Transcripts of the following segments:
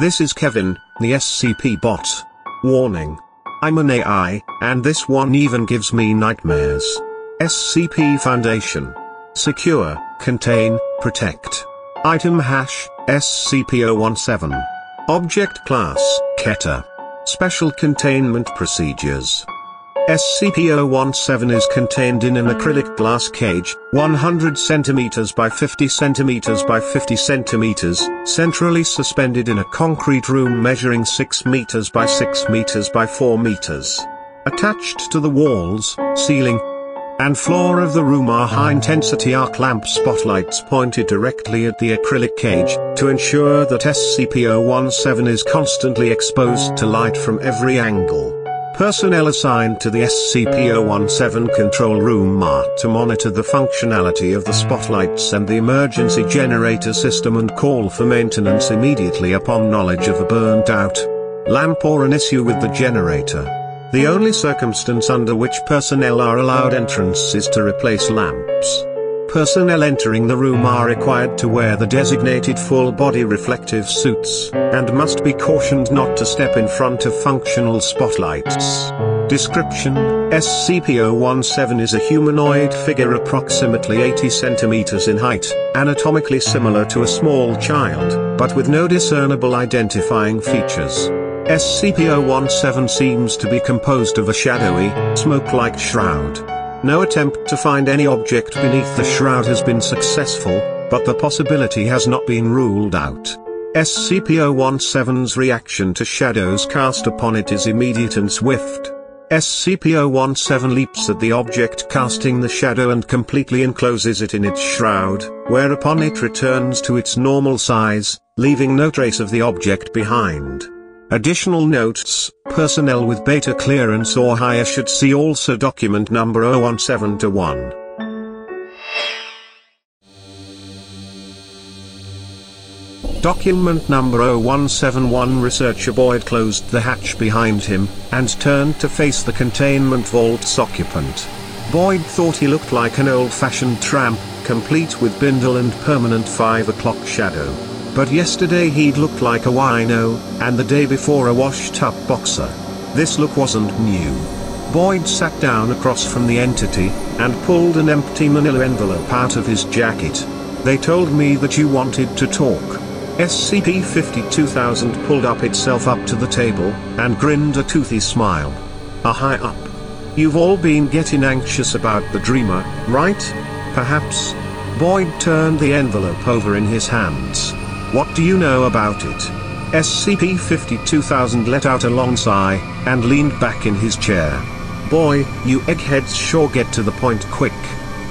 This is Kevin, the SCP bot. Warning. I'm an AI, and this one even gives me nightmares. SCP Foundation. Secure, contain, protect. Item hash, SCP-017. Object class, Keter. Special containment procedures. SCP-017 is contained in an acrylic glass cage, 100 cm by 50 cm by 50 cm, centrally suspended in a concrete room measuring 6 meters by 6 meters by 4 meters. Attached to the walls, ceiling, and floor of the room are high-intensity arc lamp spotlights pointed directly at the acrylic cage, to ensure that SCP-017 is constantly exposed to light from every angle. Personnel assigned to the SCP-017 control room are to monitor the functionality of the spotlights and the emergency generator system and call for maintenance immediately upon knowledge of a burnt-out lamp or an issue with the generator. The only circumstance under which personnel are allowed entrance is to replace lamps. Personnel entering the room are required to wear the designated full-body reflective suits, and must be cautioned not to step in front of functional spotlights. Description, SCP-017 is a humanoid figure approximately 80 centimeters in height, anatomically similar to a small child, but with no discernible identifying features. SCP-017 seems to be composed of a shadowy, smoke-like shroud. No attempt to find any object beneath the shroud has been successful, but the possibility has not been ruled out. SCP-017's reaction to shadows cast upon it is immediate and swift. SCP-017 leaps at the object casting the shadow and completely encloses it in its shroud, whereupon it returns to its normal size, leaving no trace of the object behind. Additional notes, personnel with beta clearance or higher should see also document number 017-1. Document number 0171 Researcher Boyd closed the hatch behind him, and turned to face the containment vault's occupant. Boyd thought he looked like an old-fashioned tramp, complete with bindle and permanent 5 o'clock shadow. But yesterday he'd looked like a wino, and the day before a washed-up boxer. This look wasn't new. Boyd sat down across from the entity, and pulled an empty manila envelope out of his jacket. They told me that you wanted to talk. SCP-52000 pulled up itself up to the table, and grinned a toothy smile. A high up. You've all been getting anxious about the dreamer, right? Perhaps? Boyd turned the envelope over in his hands. What do you know about it? SCP-52000 let out a long sigh, and leaned back in his chair. Boy, you eggheads sure get to the point quick.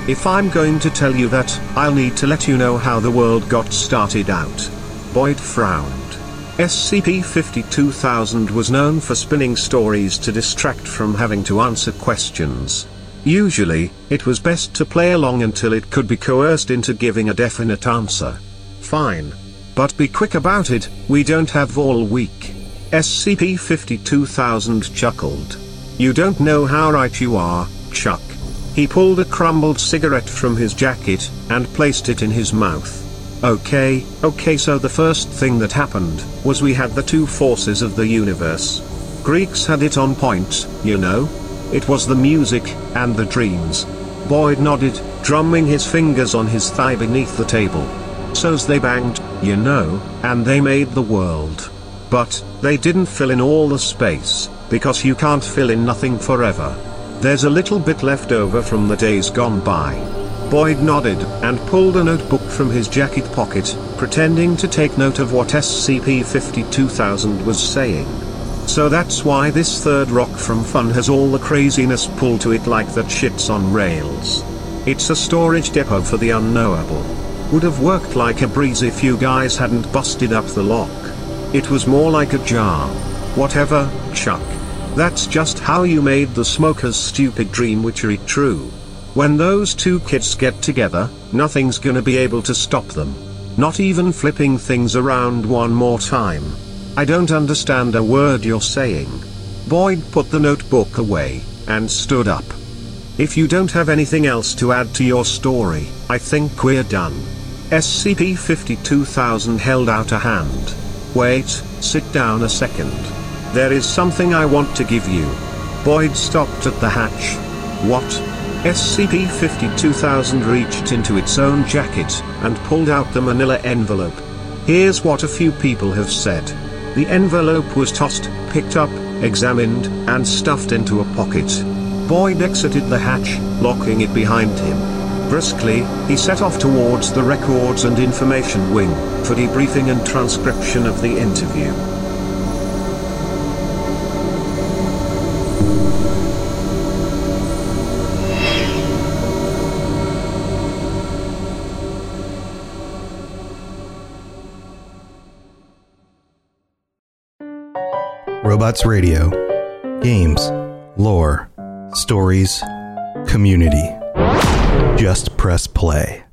If I'm going to tell you that, I'll need to let you know how the world got started out. Boyd frowned. SCP-52000 was known for spinning stories to distract from having to answer questions. Usually, it was best to play along until it could be coerced into giving a definite answer. Fine. But be quick about it, we don't have all week. SCP-52000 chuckled. You don't know how right you are, Chuck. He pulled a crumbled cigarette from his jacket, and placed it in his mouth. Okay, okay so the first thing that happened, was we had the two forces of the universe. Greeks had it on point, you know? It was the music, and the dreams. Boyd nodded, drumming his fingers on his thigh beneath the table. So's they banged, you know, and they made the world. But, they didn't fill in all the space, because you can't fill in nothing forever. There's a little bit left over from the days gone by. Boyd nodded, and pulled a notebook from his jacket pocket, pretending to take note of what SCP-52000 was saying. So that's why this third rock from Fun has all the craziness pulled to it like that shit's on rails. It's a storage depot for the unknowable. Would have worked like a breeze if you guys hadn't busted up the lock. It was more like a jar. Whatever, Chuck. That's just how you made the smoker's stupid dream witchery true. When those two kids get together, nothing's gonna be able to stop them. Not even flipping things around one more time. I don't understand a word you're saying. Boyd put the notebook away, and stood up. If you don't have anything else to add to your story, I think we're done. SCP-52000 held out a hand. Wait, sit down a second. There is something I want to give you. Boyd stopped at the hatch. What? SCP-52000 reached into its own jacket, and pulled out the manila envelope. Here's what a few people have said. The envelope was tossed, picked up, examined, and stuffed into a pocket. Boyd exited the hatch, locking it behind him. Briskly, he set off towards the records and information wing, for debriefing and transcription of the interview. Robots Radio. Games, lore, stories, community. Just press play.